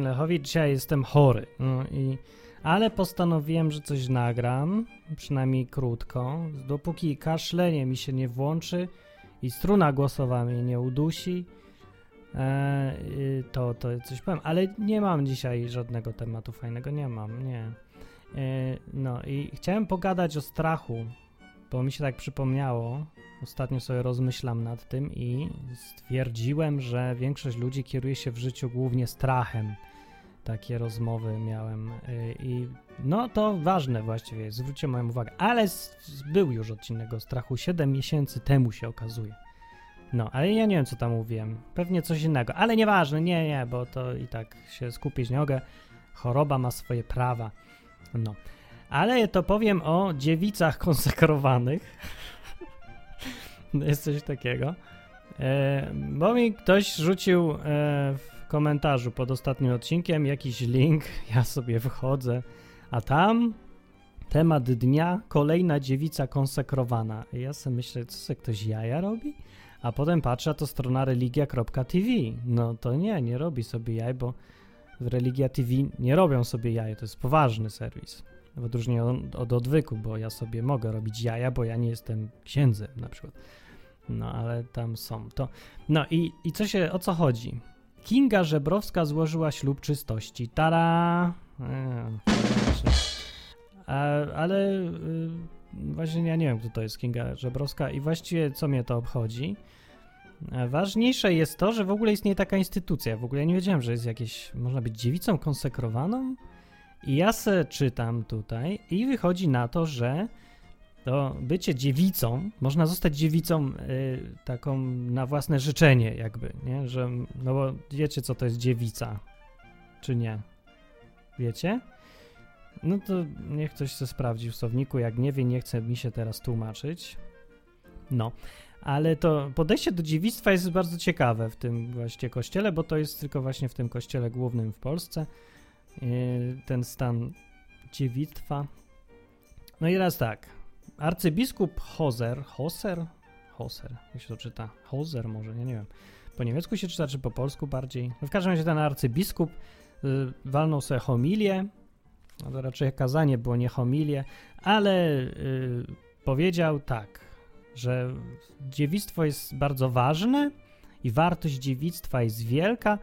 Martin. Dzisiaj jestem chory. No i, ale postanowiłem, że coś nagram, przynajmniej krótko. Dopóki kaszlenie mi się nie włączy i struna głosowa mnie nie udusi, e, to, to coś powiem. Ale nie mam dzisiaj żadnego tematu fajnego. Nie mam, nie. E, no i chciałem pogadać o strachu, bo mi się tak przypomniało. Ostatnio sobie rozmyślam nad tym i stwierdziłem, że większość ludzi kieruje się w życiu głównie strachem. Takie rozmowy miałem y, i no to ważne właściwie, zwróćcie moją uwagę. Ale był już odcinek o strachu 7 miesięcy temu się okazuje. No, ale ja nie wiem, co tam mówiłem. Pewnie coś innego, ale nieważne, nie, nie, bo to i tak się skupić nie mogę. Choroba ma swoje prawa. No. Ale to powiem o dziewicach konsekrowanych. Jest coś takiego. E, bo mi ktoś rzucił e, w komentarzu pod ostatnim odcinkiem jakiś link, ja sobie wchodzę, a tam temat dnia, kolejna dziewica konsekrowana. I ja sobie myślę, co sobie ktoś jaja robi? A potem patrzę, to strona religia.tv. No to nie, nie robi sobie jaj, bo w Religia TV nie robią sobie jaj, to jest poważny serwis. W odróżnieniu od, od odwyku, bo ja sobie mogę robić jaja, bo ja nie jestem księdzem na przykład. No, ale tam są. To, no i, i co się, o co chodzi? Kinga Żebrowska złożyła ślub czystości. Tara! E, ale y, właśnie ja nie wiem, kto to jest Kinga Żebrowska i właściwie co mnie to obchodzi. E, ważniejsze jest to, że w ogóle istnieje taka instytucja. W ogóle ja nie wiedziałem, że jest jakieś, można być dziewicą konsekrowaną. I ja se czytam tutaj i wychodzi na to, że to bycie dziewicą, można zostać dziewicą y, taką na własne życzenie jakby, nie? Że, no bo wiecie, co to jest dziewica, czy nie? Wiecie? No to niech ktoś się sprawdzi w słowniku, jak nie wie, nie chce mi się teraz tłumaczyć. No, ale to podejście do dziewictwa jest bardzo ciekawe w tym właśnie kościele, bo to jest tylko właśnie w tym kościele głównym w Polsce, ten stan dziewictwa. No i raz tak, arcybiskup Hoser, Hoser, Hoser, jak się to czyta? Hoser może, ja nie wiem. Po niemiecku się czyta, czy po polsku bardziej? No w każdym razie ten arcybiskup y, walnął sobie homilię, no to raczej kazanie było nie homilię, ale y, powiedział tak, że dziewictwo jest bardzo ważne i wartość dziewictwa jest wielka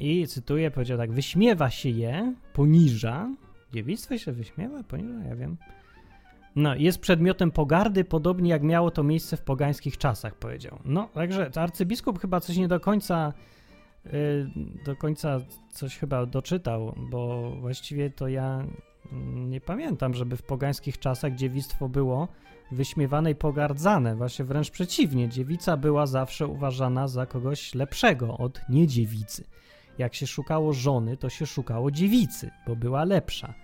i cytuję, powiedział tak, wyśmiewa się je, poniża, dziewictwo się wyśmiewa, poniża, ja wiem, no, jest przedmiotem pogardy, podobnie jak miało to miejsce w pogańskich czasach, powiedział. No, także arcybiskup chyba coś nie do końca yy, do końca coś chyba doczytał, bo właściwie to ja nie pamiętam, żeby w pogańskich czasach dziewictwo było wyśmiewane i pogardzane. Właśnie wręcz przeciwnie, dziewica była zawsze uważana za kogoś lepszego od niedziewicy. Jak się szukało żony, to się szukało dziewicy, bo była lepsza.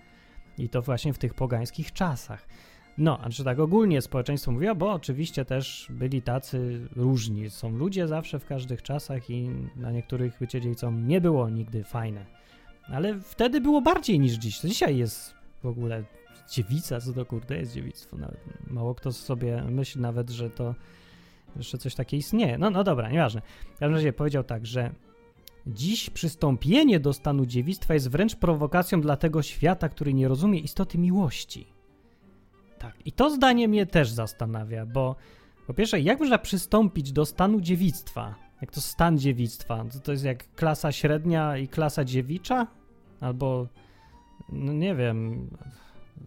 I to właśnie w tych pogańskich czasach. No, a czy tak ogólnie społeczeństwo mówiło, bo oczywiście też byli tacy różni. Są ludzie zawsze w każdych czasach i na niektórych dziewicą nie było nigdy fajne. Ale wtedy było bardziej niż dziś. Dzisiaj jest w ogóle dziewica, co to kurde jest dziewictwo. Nawet mało kto sobie myśli nawet, że to jeszcze coś takie istnieje. No, no dobra, nieważne. W każdym razie powiedział tak, że dziś przystąpienie do stanu dziewictwa jest wręcz prowokacją dla tego świata, który nie rozumie istoty miłości. Tak, i to zdanie mnie też zastanawia, bo po pierwsze, jak można przystąpić do stanu dziewictwa? Jak to stan dziewictwa? To, to jest jak klasa średnia i klasa dziewicza? Albo, no nie wiem,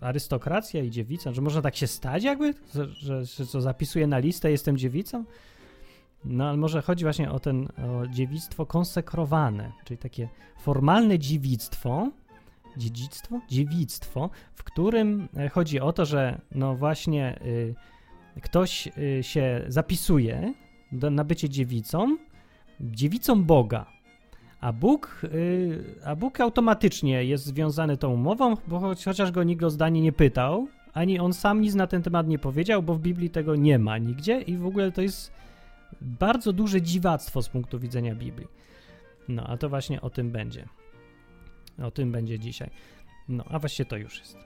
arystokracja i dziewica? Że można tak się stać jakby? Że, że, że co, zapisuję na listę, jestem dziewicą? No, ale może chodzi właśnie o ten o dziewictwo konsekrowane, czyli takie formalne dziewictwo, dziedzictwo? Dziewictwo, w którym e, chodzi o to, że no właśnie y, ktoś y, się zapisuje do, na bycie dziewicą, dziewicą Boga. A Bóg, y, a Bóg automatycznie jest związany tą umową, bo choć, chociaż go nikt o zdanie nie pytał, ani on sam nic na ten temat nie powiedział, bo w Biblii tego nie ma nigdzie i w ogóle to jest bardzo duże dziwactwo z punktu widzenia Biblii. No, a to właśnie o tym będzie. O tym będzie dzisiaj. No, a właściwie to już jest.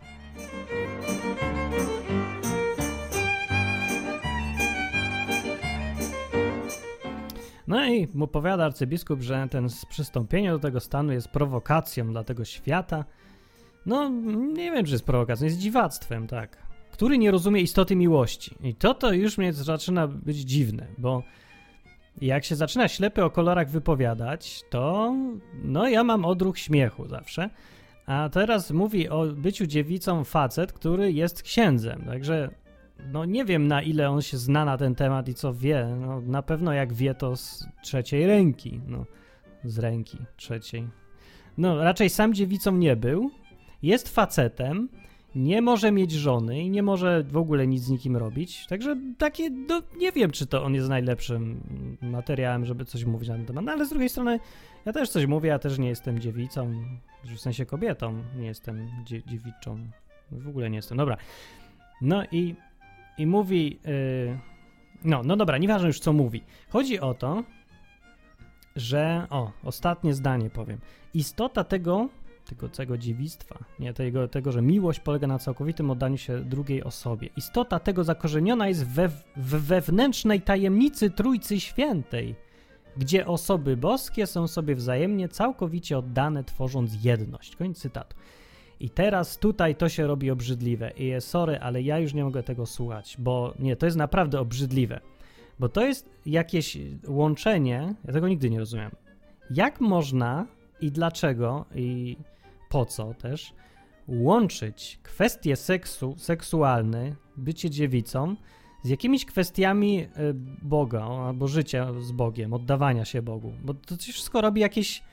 No i mu powiada arcybiskup, że ten przystąpienie do tego stanu jest prowokacją dla tego świata. No, nie wiem, czy jest prowokacją, jest dziwactwem, tak. Który nie rozumie istoty miłości. I to to już mnie zaczyna być dziwne, bo jak się zaczyna ślepy o kolorach wypowiadać, to no ja mam odruch śmiechu zawsze. A teraz mówi o byciu dziewicą facet, który jest księdzem. Także no nie wiem na ile on się zna na ten temat i co wie. No, na pewno jak wie to z trzeciej ręki. No, z ręki trzeciej. No raczej sam dziewicą nie był. Jest facetem nie może mieć żony i nie może w ogóle nic z nikim robić. Także takie, no nie wiem, czy to on jest najlepszym materiałem, żeby coś mówić na ten temat. No, ale z drugiej strony, ja też coś mówię, ja też nie jestem dziewicą, w sensie kobietą, nie jestem dzie dziewiczą. W ogóle nie jestem. Dobra. No i, i mówi. Yy, no, no dobra, nieważne już co mówi. Chodzi o to, że. O, ostatnie zdanie powiem. Istota tego tego całego dziewictwa, nie tego, tego, że miłość polega na całkowitym oddaniu się drugiej osobie. Istota tego zakorzeniona jest we, w wewnętrznej tajemnicy Trójcy Świętej, gdzie osoby boskie są sobie wzajemnie całkowicie oddane, tworząc jedność. Koniec cytatu. I teraz tutaj to się robi obrzydliwe. I sorry, ale ja już nie mogę tego słuchać, bo nie, to jest naprawdę obrzydliwe. Bo to jest jakieś łączenie, ja tego nigdy nie rozumiem. Jak można i dlaczego i po co też łączyć kwestie seksu, seksualne, bycie dziewicą z jakimiś kwestiami e, Boga albo życia z Bogiem, oddawania się Bogu, bo to wszystko robi jakieś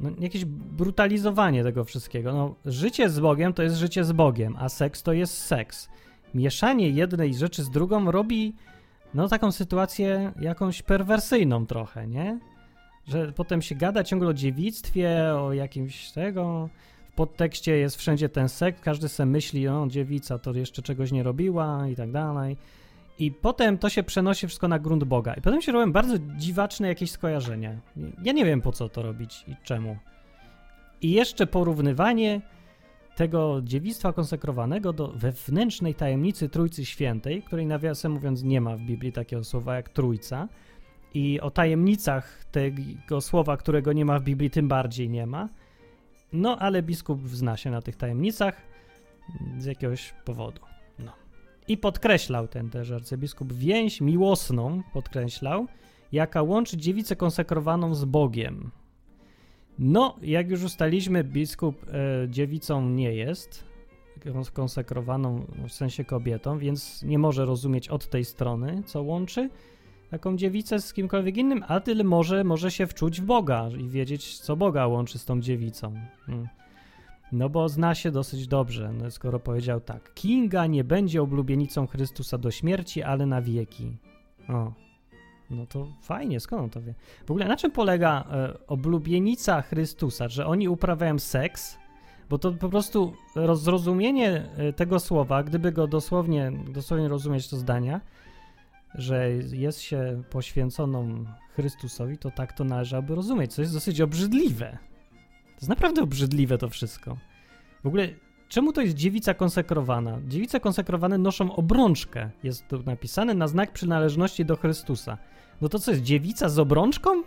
no, jakieś brutalizowanie tego wszystkiego. No, życie z Bogiem to jest życie z Bogiem, a seks to jest seks. Mieszanie jednej rzeczy z drugą robi no taką sytuację jakąś perwersyjną trochę, nie? Że potem się gada ciągle o dziewictwie, o jakimś tego. W podtekście jest wszędzie ten sek, każdy sobie myśli, o dziewica to jeszcze czegoś nie robiła i tak dalej. I potem to się przenosi wszystko na grunt Boga. I potem się robią bardzo dziwaczne jakieś skojarzenia. Ja nie wiem po co to robić i czemu. I jeszcze porównywanie tego dziewictwa konsekrowanego do wewnętrznej tajemnicy Trójcy Świętej, której nawiasem mówiąc nie ma w Biblii takiego słowa jak Trójca, i o tajemnicach tego słowa, którego nie ma w Biblii, tym bardziej nie ma. No, ale biskup zna się na tych tajemnicach z jakiegoś powodu. No. I podkreślał ten też arcybiskup więź miłosną, podkreślał, jaka łączy dziewicę konsekrowaną z Bogiem. No, jak już ustaliśmy, biskup e, dziewicą nie jest, konsekrowaną w sensie kobietą, więc nie może rozumieć od tej strony, co łączy taką dziewicę z kimkolwiek innym, a tyle może, może się wczuć w Boga i wiedzieć, co Boga łączy z tą dziewicą. Hmm. No bo zna się dosyć dobrze, no, skoro powiedział tak. Kinga nie będzie oblubienicą Chrystusa do śmierci, ale na wieki. O, no to fajnie, skąd on to wie? W ogóle na czym polega e, oblubienica Chrystusa? Że oni uprawiają seks? Bo to po prostu zrozumienie e, tego słowa, gdyby go dosłownie, dosłownie rozumieć to zdania, że jest się poświęconą Chrystusowi, to tak to należałoby rozumieć, co jest dosyć obrzydliwe. To jest naprawdę obrzydliwe to wszystko. W ogóle, czemu to jest dziewica konsekrowana? Dziewice konsekrowane noszą obrączkę. Jest tu napisane na znak przynależności do Chrystusa. No to co jest, dziewica z obrączką?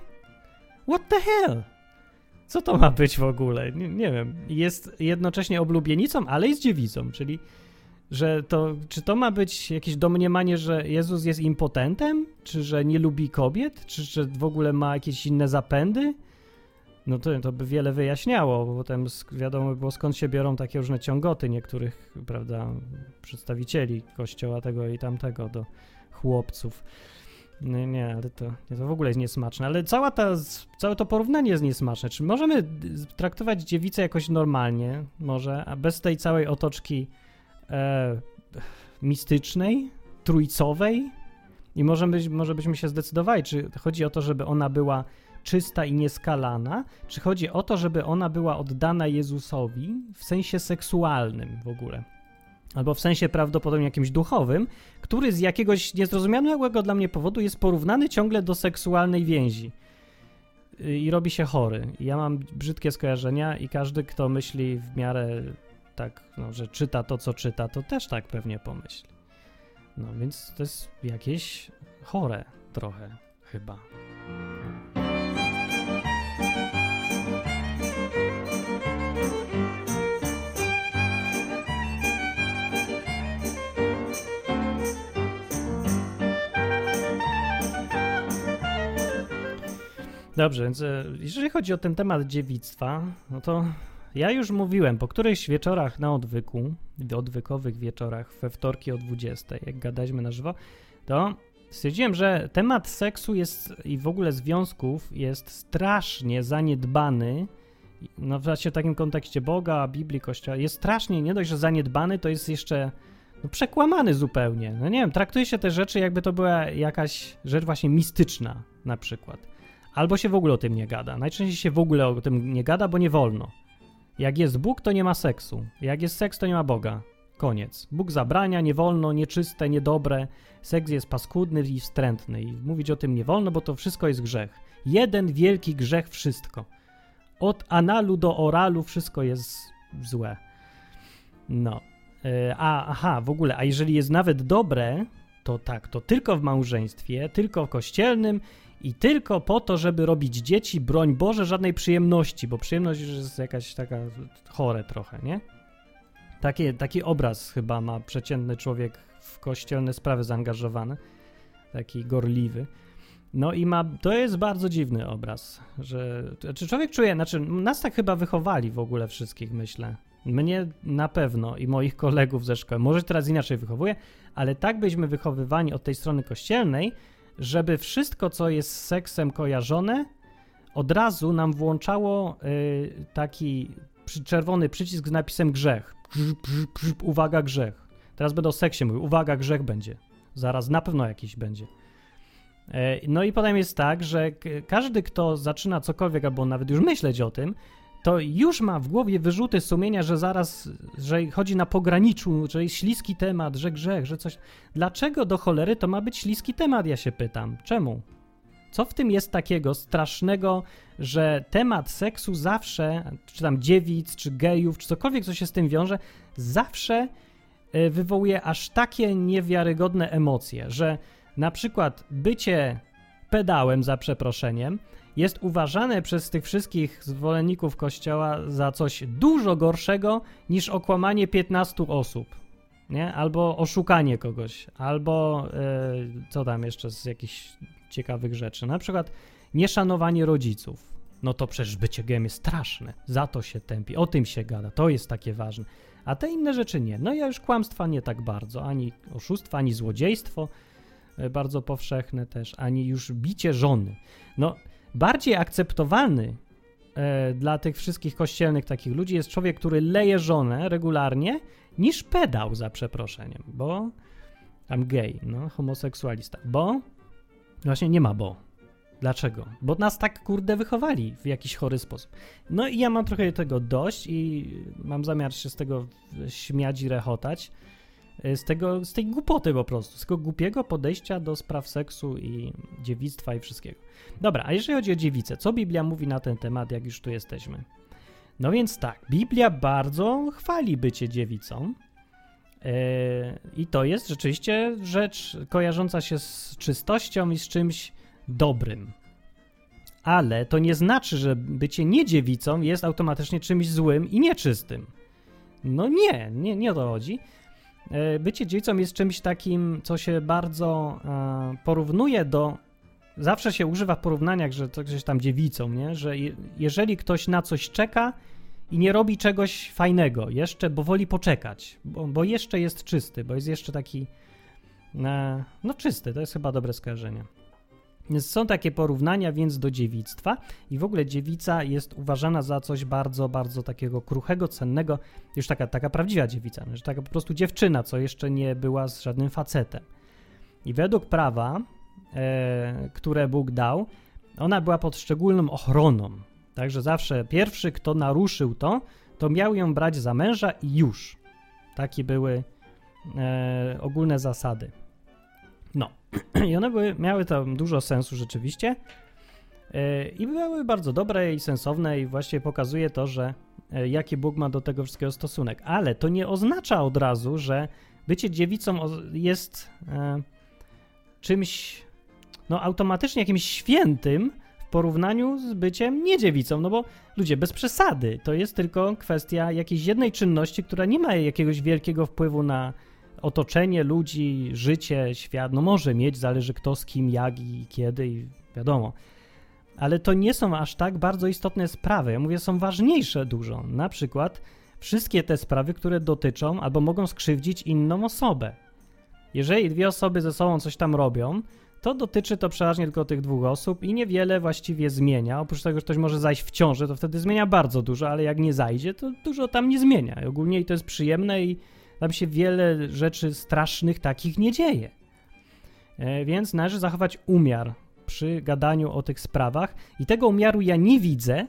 What the hell? Co to ma być w ogóle? Nie, nie wiem. Jest jednocześnie oblubienicą, ale jest dziewicą, czyli że to, czy to ma być jakieś domniemanie, że Jezus jest impotentem? Czy że nie lubi kobiet? Czy że w ogóle ma jakieś inne zapędy? No to, to by wiele wyjaśniało, bo potem wiadomo było skąd się biorą takie różne ciągoty niektórych, prawda, przedstawicieli kościoła tego i tamtego do chłopców. Nie, nie, ale to, nie, to w ogóle jest niesmaczne. Ale cała ta, całe to porównanie jest niesmaczne. Czy możemy traktować dziewicę jakoś normalnie, może, a bez tej całej otoczki e, mistycznej, trójcowej i może, być, może byśmy się zdecydowali, czy chodzi o to, żeby ona była czysta i nieskalana, czy chodzi o to, żeby ona była oddana Jezusowi w sensie seksualnym w ogóle. Albo w sensie prawdopodobnie jakimś duchowym, który z jakiegoś niezrozumiałego dla mnie powodu jest porównany ciągle do seksualnej więzi i robi się chory. Ja mam brzydkie skojarzenia i każdy, kto myśli w miarę tak, no, że czyta to, co czyta, to też tak pewnie pomyśli. No więc to jest jakieś chore trochę chyba. Dobrze, więc e, jeżeli chodzi o ten temat dziewictwa, no to ja już mówiłem, po którychś wieczorach na odwyku, odwykowych wieczorach, we wtorki o 20, jak gadaliśmy na żywo, to stwierdziłem, że temat seksu jest i w ogóle związków jest strasznie zaniedbany. No, w takim kontekście Boga, Biblii, Kościoła, jest strasznie nie dość, że zaniedbany, to jest jeszcze no, przekłamany zupełnie. No nie wiem, traktuje się te rzeczy, jakby to była jakaś rzecz właśnie mistyczna, na przykład. Albo się w ogóle o tym nie gada. Najczęściej się w ogóle o tym nie gada, bo nie wolno. Jak jest Bóg, to nie ma seksu. Jak jest seks, to nie ma Boga. Koniec. Bóg zabrania, nie wolno, nieczyste, niedobre. Seks jest paskudny i wstrętny. I mówić o tym nie wolno, bo to wszystko jest grzech. Jeden wielki grzech, wszystko. Od analu do oralu wszystko jest złe. No. E, a, aha, w ogóle, a jeżeli jest nawet dobre, to tak, to tylko w małżeństwie, tylko w kościelnym i tylko po to, żeby robić dzieci, broń Boże, żadnej przyjemności, bo przyjemność już jest jakaś taka chore trochę, nie? Taki, taki obraz chyba ma przeciętny człowiek w kościelne sprawy zaangażowany, taki gorliwy. No i ma, to jest bardzo dziwny obraz, że, czy człowiek czuje, znaczy nas tak chyba wychowali w ogóle wszystkich, myślę. Mnie na pewno i moich kolegów ze szkoły, może teraz inaczej wychowuję, ale tak byliśmy wychowywani od tej strony kościelnej, żeby wszystko, co jest z seksem kojarzone, od razu nam włączało y, taki czerwony przycisk z napisem grzech. Uwaga, grzech. Teraz będę o seksie mówił. Uwaga, grzech będzie. Zaraz na pewno jakiś będzie. E, no i potem jest tak, że każdy, kto zaczyna cokolwiek, albo nawet już myśleć o tym, to już ma w głowie wyrzuty sumienia, że zaraz, że chodzi na pograniczu, że jest śliski temat, że grzech, że coś. Dlaczego do cholery to ma być śliski temat, ja się pytam. Czemu? Co w tym jest takiego strasznego, że temat seksu zawsze, czy tam dziewic, czy gejów, czy cokolwiek, co się z tym wiąże, zawsze e, wywołuje aż takie niewiarygodne emocje, że na przykład bycie pedałem za przeproszeniem jest uważane przez tych wszystkich zwolenników kościoła za coś dużo gorszego niż okłamanie 15 osób, nie? Albo oszukanie kogoś, albo yy, co tam jeszcze z jakichś ciekawych rzeczy. Na przykład nieszanowanie rodziców. No to przecież bycie gejem jest straszne. Za to się tępi, o tym się gada, to jest takie ważne. A te inne rzeczy nie. No ja już kłamstwa nie tak bardzo, ani oszustwa, ani złodziejstwo bardzo powszechne też, ani już bicie żony. No bardziej akceptowalny e, dla tych wszystkich kościelnych takich ludzi jest człowiek, który leje żonę regularnie, niż pedał za przeproszeniem, bo tam gej, no, homoseksualista, bo właśnie nie ma bo. Dlaczego? Bo nas tak kurde wychowali w jakiś chory sposób. No i ja mam trochę tego dość i mam zamiar się z tego śmiać i rechotać. E, z, tego, z tej głupoty po prostu, z tego głupiego podejścia do spraw seksu i dziewictwa i wszystkiego. Dobra, a jeżeli chodzi o dziewicę, co Biblia mówi na ten temat, jak już tu jesteśmy? No więc tak, Biblia bardzo chwali bycie dziewicą. Yy, I to jest rzeczywiście rzecz kojarząca się z czystością i z czymś dobrym. Ale to nie znaczy, że bycie niedziewicą jest automatycznie czymś złym i nieczystym. No nie, nie, nie o to chodzi. E, bycie dziewicą jest czymś takim, co się bardzo e, porównuje do. Zawsze się używa w porównaniach, że to gdzieś tam dziewicą, nie? że je, jeżeli ktoś na coś czeka i nie robi czegoś fajnego, jeszcze, bo woli poczekać, bo, bo jeszcze jest czysty, bo jest jeszcze taki. E, no, czysty, to jest chyba dobre skojarzenie. Są takie porównania więc do dziewictwa i w ogóle dziewica jest uważana za coś bardzo, bardzo takiego kruchego, cennego, już taka, taka prawdziwa dziewica, że taka po prostu dziewczyna, co jeszcze nie była z żadnym facetem. I według prawa, e, które Bóg dał, ona była pod szczególną ochroną. Także zawsze pierwszy, kto naruszył to, to miał ją brać za męża i już. Takie były e, ogólne zasady. No. I one były, miały tam dużo sensu rzeczywiście. E, I były bardzo dobre i sensowne, i właśnie pokazuje to, że e, jaki Bóg ma do tego wszystkiego stosunek. Ale to nie oznacza od razu, że bycie dziewicą jest e, czymś, no automatycznie jakimś świętym w porównaniu z byciem niedziewicą, no bo ludzie, bez przesady, to jest tylko kwestia jakiejś jednej czynności, która nie ma jakiegoś wielkiego wpływu na otoczenie ludzi, życie, świat, no może mieć, zależy kto z kim, jak i kiedy i wiadomo. ale to nie są aż tak bardzo istotne sprawy. Ja mówię, są ważniejsze dużo. Na przykład wszystkie te sprawy, które dotyczą albo mogą skrzywdzić inną osobę. Jeżeli dwie osoby ze sobą coś tam robią, to dotyczy to przeważnie tylko tych dwóch osób i niewiele właściwie zmienia. Oprócz tego, że ktoś może zajść w ciąży, to wtedy zmienia bardzo dużo, ale jak nie zajdzie, to dużo tam nie zmienia. I ogólnie to jest przyjemne i tam się wiele rzeczy strasznych takich nie dzieje. E, więc należy zachować umiar przy gadaniu o tych sprawach i tego umiaru ja nie widzę e,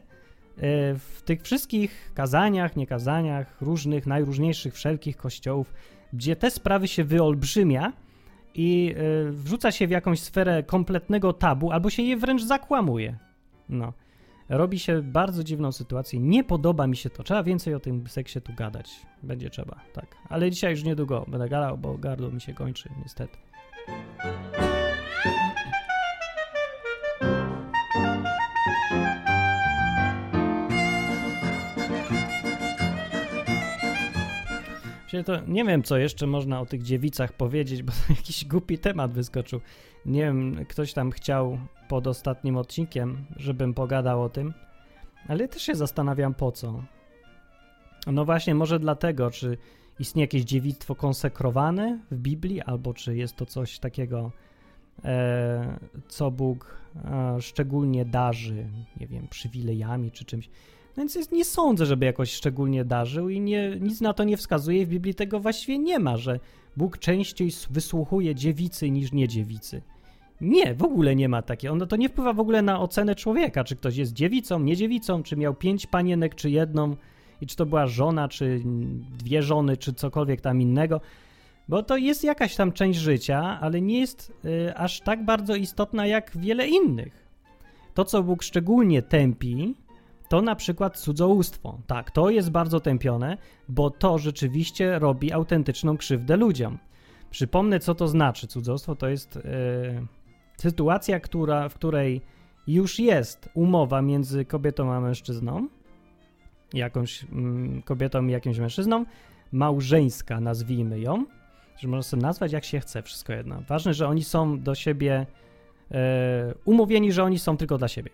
w tych wszystkich kazaniach, niekazaniach, różnych, najróżniejszych wszelkich kościołów, gdzie te sprawy się wyolbrzymia i y, wrzuca się w jakąś sferę kompletnego tabu, albo się je wręcz zakłamuje. No. Robi się bardzo dziwną sytuację. Nie podoba mi się to. Trzeba więcej o tym seksie tu gadać. Będzie trzeba, tak. Ale dzisiaj już niedługo będę gadał, bo gardło mi się kończy, niestety. To nie wiem, co jeszcze można o tych dziewicach powiedzieć, bo jakiś głupi temat wyskoczył. Nie wiem, ktoś tam chciał pod ostatnim odcinkiem, żebym pogadał o tym, ale też się zastanawiam po co. No właśnie, może dlatego, czy istnieje jakieś dziewictwo konsekrowane w Biblii, albo czy jest to coś takiego, e, co Bóg e, szczególnie darzy, nie wiem, przywilejami czy czymś. Więc jest, nie sądzę, żeby jakoś szczególnie darzył i nie, nic na to nie wskazuje. W Biblii tego właściwie nie ma, że Bóg częściej wysłuchuje dziewicy niż nie dziewicy. Nie, w ogóle nie ma takiego. Ono to nie wpływa w ogóle na ocenę człowieka, czy ktoś jest dziewicą, nie dziewicą, czy miał pięć panienek, czy jedną, i czy to była żona, czy dwie żony, czy cokolwiek tam innego. Bo to jest jakaś tam część życia, ale nie jest y, aż tak bardzo istotna jak wiele innych. To, co Bóg szczególnie tępi, to na przykład cudzołóstwo. Tak, to jest bardzo tępione, bo to rzeczywiście robi autentyczną krzywdę ludziom. Przypomnę, co to znaczy cudzołóstwo. To jest yy, sytuacja, która, w której już jest umowa między kobietą a mężczyzną, jakąś mm, kobietą i jakimś mężczyzną, małżeńska, nazwijmy ją, że można sobie nazwać jak się chce, wszystko jedno. Ważne, że oni są do siebie yy, umówieni, że oni są tylko dla siebie.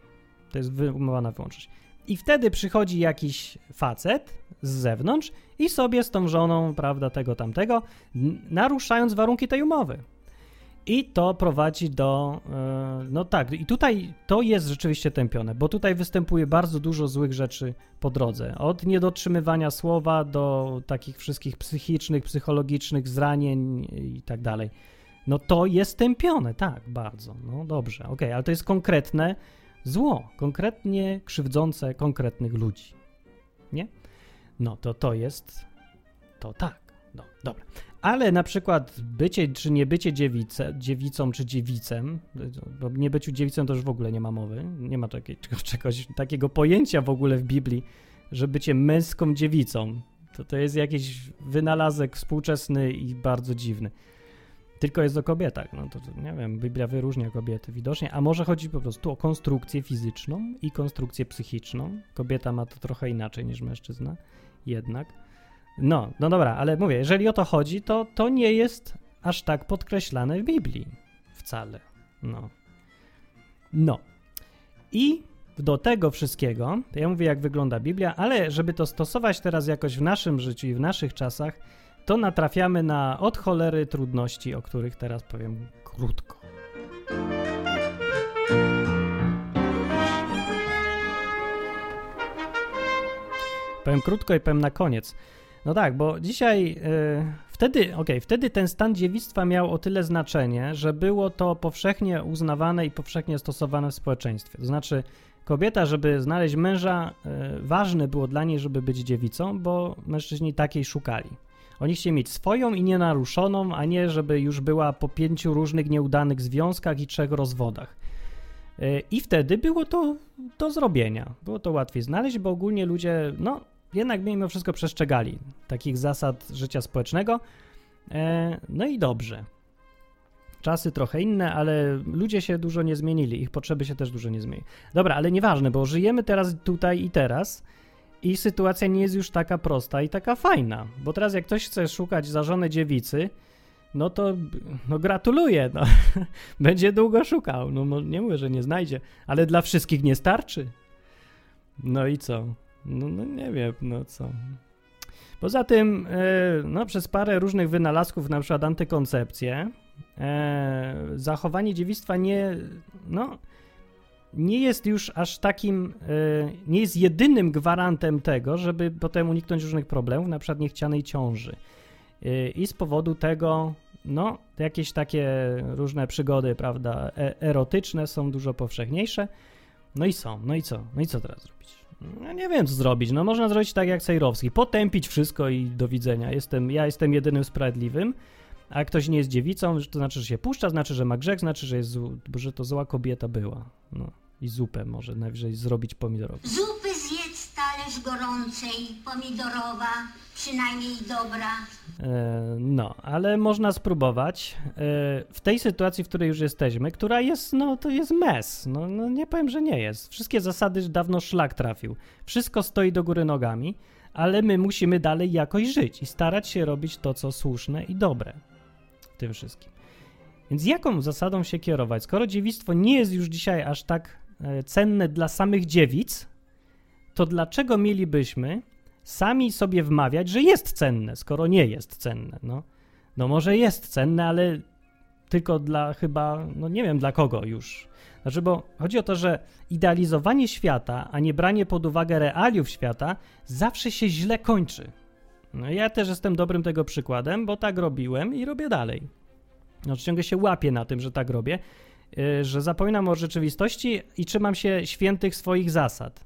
To jest umowa na wyłączność. I wtedy przychodzi jakiś facet z zewnątrz i sobie z tą żoną, prawda, tego tamtego, naruszając warunki tej umowy. I to prowadzi do. E, no tak, i tutaj to jest rzeczywiście tępione, bo tutaj występuje bardzo dużo złych rzeczy po drodze. Od niedotrzymywania słowa do takich wszystkich psychicznych, psychologicznych zranień i tak dalej. No to jest tępione, tak, bardzo. No dobrze, okej, okay, ale to jest konkretne zło, konkretnie krzywdzące konkretnych ludzi. Nie? No to to jest to tak. No, dobra. Ale na przykład bycie czy nie bycie dziewice, dziewicą czy dziewicem, bo nie byciu dziewicą to już w ogóle nie ma mowy, nie ma takiej, czegoś, takiego pojęcia w ogóle w Biblii, że bycie męską dziewicą, to, to jest jakiś wynalazek współczesny i bardzo dziwny tylko jest o kobietach. No to, nie wiem, Biblia wyróżnia kobiety widocznie, a może chodzi po prostu o konstrukcję fizyczną i konstrukcję psychiczną. Kobieta ma to trochę inaczej niż mężczyzna, jednak. No, no dobra, ale mówię, jeżeli o to chodzi, to to nie jest aż tak podkreślane w Biblii. Wcale. No. No. I do tego wszystkiego, ja mówię, jak wygląda Biblia, ale żeby to stosować teraz jakoś w naszym życiu i w naszych czasach, to natrafiamy na od cholery trudności, o których teraz powiem krótko. Powiem krótko i powiem na koniec. No tak, bo dzisiaj yy, wtedy, okay, wtedy ten stan dziewictwa miał o tyle znaczenie, że było to powszechnie uznawane i powszechnie stosowane w społeczeństwie. To znaczy, kobieta, żeby znaleźć męża, yy, ważne było dla niej, żeby być dziewicą, bo mężczyźni takiej szukali. Oni chcieli mieć swoją i nienaruszoną, a nie żeby już była po pięciu różnych nieudanych związkach i trzech rozwodach. E, I wtedy było to do zrobienia. Było to łatwiej znaleźć, bo ogólnie ludzie, no, jednak mimo wszystko przestrzegali takich zasad życia społecznego. E, no i dobrze. Czasy trochę inne, ale ludzie się dużo nie zmienili, ich potrzeby się też dużo nie zmienili. Dobra, ale nieważne, bo żyjemy teraz tutaj i teraz i sytuacja nie jest już taka prosta i taka fajna, bo teraz jak ktoś chce szukać za żonę dziewicy, no to no gratuluję, no. będzie długo szukał. No nie mówię, że nie znajdzie, ale dla wszystkich nie starczy. No i co? No, no nie wiem, no co. Poza tym, e, no przez parę różnych wynalazków, na przykład antykoncepcję, e, zachowanie dziewictwa nie, no, nie jest już aż takim, e, nie jest jedynym gwarantem tego, żeby potem uniknąć różnych problemów, na przykład niechcianej ciąży. I z powodu tego, no, jakieś takie różne przygody, prawda, erotyczne są dużo powszechniejsze. No i są, no i co? No i co teraz zrobić? No nie wiem, co zrobić. No można zrobić tak jak Sejrowski, potępić wszystko i do widzenia. Jestem, ja jestem jedynym sprawiedliwym, a ktoś nie jest dziewicą, to znaczy, że się puszcza, znaczy, że ma grzech, znaczy, że, jest, że to zła kobieta była. No i zupę może najwyżej zrobić pomidorową. Zupy zjedz talerz gorącej, pomidorowa, przynajmniej dobra. E, no, ale można spróbować. E, w tej sytuacji, w której już jesteśmy, która jest, no to jest mes. No, no nie powiem, że nie jest. Wszystkie zasady dawno szlak trafił. Wszystko stoi do góry nogami, ale my musimy dalej jakoś żyć i starać się robić to, co słuszne i dobre w tym wszystkim. Więc jaką zasadą się kierować? Skoro dziewictwo nie jest już dzisiaj aż tak cenne dla samych dziewic, to dlaczego mielibyśmy sami sobie wmawiać, że jest cenne, skoro nie jest cenne. No, no może jest cenne, ale tylko dla chyba, no nie wiem dla kogo już. Znaczy, bo chodzi o to, że idealizowanie świata, a nie branie pod uwagę realiów świata zawsze się źle kończy. No ja też jestem dobrym tego przykładem, bo tak robiłem i robię dalej. No, ciągle się łapię na tym, że tak robię, że zapominam o rzeczywistości i trzymam się świętych swoich zasad.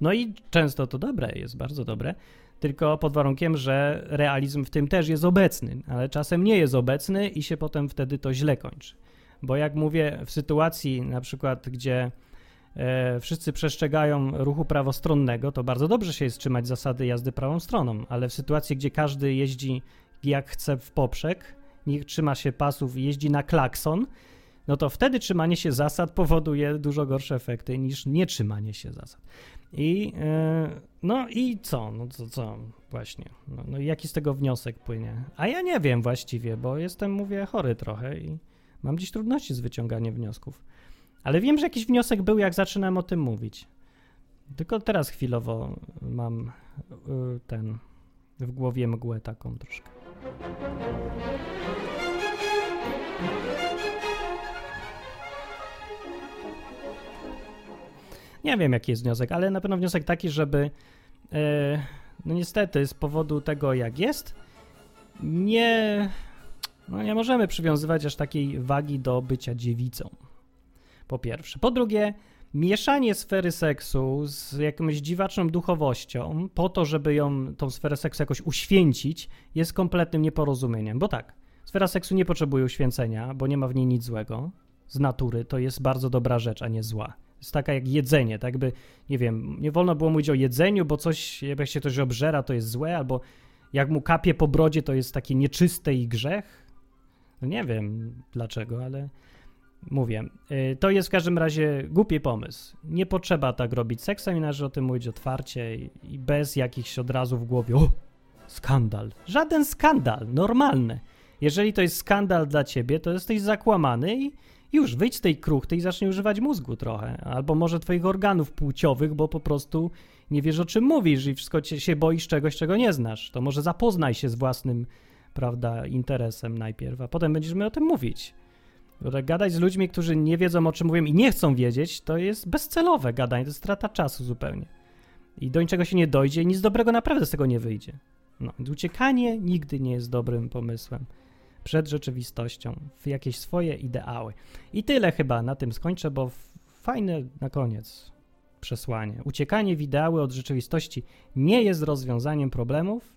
No i często to dobre, jest bardzo dobre, tylko pod warunkiem, że realizm w tym też jest obecny, ale czasem nie jest obecny i się potem wtedy to źle kończy. Bo jak mówię, w sytuacji na przykład, gdzie e, wszyscy przestrzegają ruchu prawostronnego, to bardzo dobrze się jest trzymać zasady jazdy prawą stroną, ale w sytuacji, gdzie każdy jeździ jak chce w poprzek, niech trzyma się pasów i jeździ na klakson, no to wtedy trzymanie się zasad powoduje dużo gorsze efekty niż nietrzymanie się zasad. I e, no i co? No co, co właśnie? No, no jaki z tego wniosek płynie? A ja nie wiem właściwie, bo jestem, mówię, chory trochę i mam dziś trudności z wyciąganiem wniosków. Ale wiem, że jakiś wniosek był, jak zaczynałem o tym mówić. Tylko teraz chwilowo mam y, ten w głowie mgłę taką troszkę. Nie wiem, jaki jest wniosek, ale na pewno wniosek taki, żeby e, no niestety z powodu tego, jak jest, nie, no nie możemy przywiązywać aż takiej wagi do bycia dziewicą. Po pierwsze. Po drugie, mieszanie sfery seksu z jakąś dziwaczną duchowością po to, żeby ją, tą sferę seksu jakoś uświęcić, jest kompletnym nieporozumieniem. Bo tak, sfera seksu nie potrzebuje uświęcenia, bo nie ma w niej nic złego. Z natury to jest bardzo dobra rzecz, a nie zła jest taka jak jedzenie, tak by, nie wiem, nie wolno było mówić o jedzeniu, bo coś, jak się coś obżera, to jest złe, albo jak mu kapie po brodzie, to jest takie nieczyste i grzech. No nie wiem dlaczego, ale mówię. Y, to jest w każdym razie głupi pomysł. Nie potrzeba tak robić seksem i należy o tym mówić otwarcie i, bez jakichś od razu w głowie, o, skandal. Żaden skandal, normalny. Jeżeli to jest skandal dla ciebie, to jesteś zakłamany i już wyjdź z tej kruchty i zacznij używać mózgu trochę. Albo może twoich organów płciowych, bo po prostu nie wiesz o czym mówisz i wszystko cię, się boisz czegoś, czego nie znasz. To może zapoznaj się z własnym, prawda, interesem najpierw, a potem będziesz mi o tym mówić. Gadać z ludźmi, którzy nie wiedzą o czym mówią i nie chcą wiedzieć, to jest bezcelowe gadanie, to jest strata czasu zupełnie. I do niczego się nie dojdzie i nic dobrego naprawdę z tego nie wyjdzie. No, uciekanie nigdy nie jest dobrym pomysłem przed rzeczywistością, w jakieś swoje ideały. I tyle chyba na tym skończę, bo fajne na koniec przesłanie. Uciekanie w ideały od rzeczywistości nie jest rozwiązaniem problemów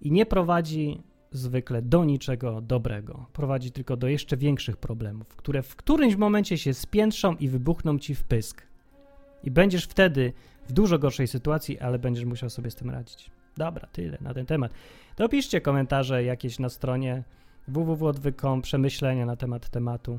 i nie prowadzi zwykle do niczego dobrego. Prowadzi tylko do jeszcze większych problemów, które w którymś momencie się spiętrzą i wybuchną ci w pysk. I będziesz wtedy w dużo gorszej sytuacji, ale będziesz musiał sobie z tym radzić. Dobra, tyle na ten temat. Dopiszcie komentarze jakieś na stronie www.odwykom przemyślenia na temat tematu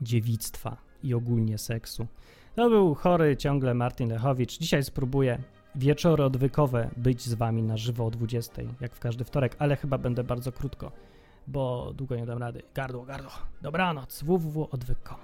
dziewictwa i ogólnie seksu. To był chory ciągle Martin Lechowicz. Dzisiaj spróbuję wieczory odwykowe być z wami na żywo o 20, jak w każdy wtorek, ale chyba będę bardzo krótko bo długo nie dam rady. Gardło, gardło. Dobranoc. www.odwyk.com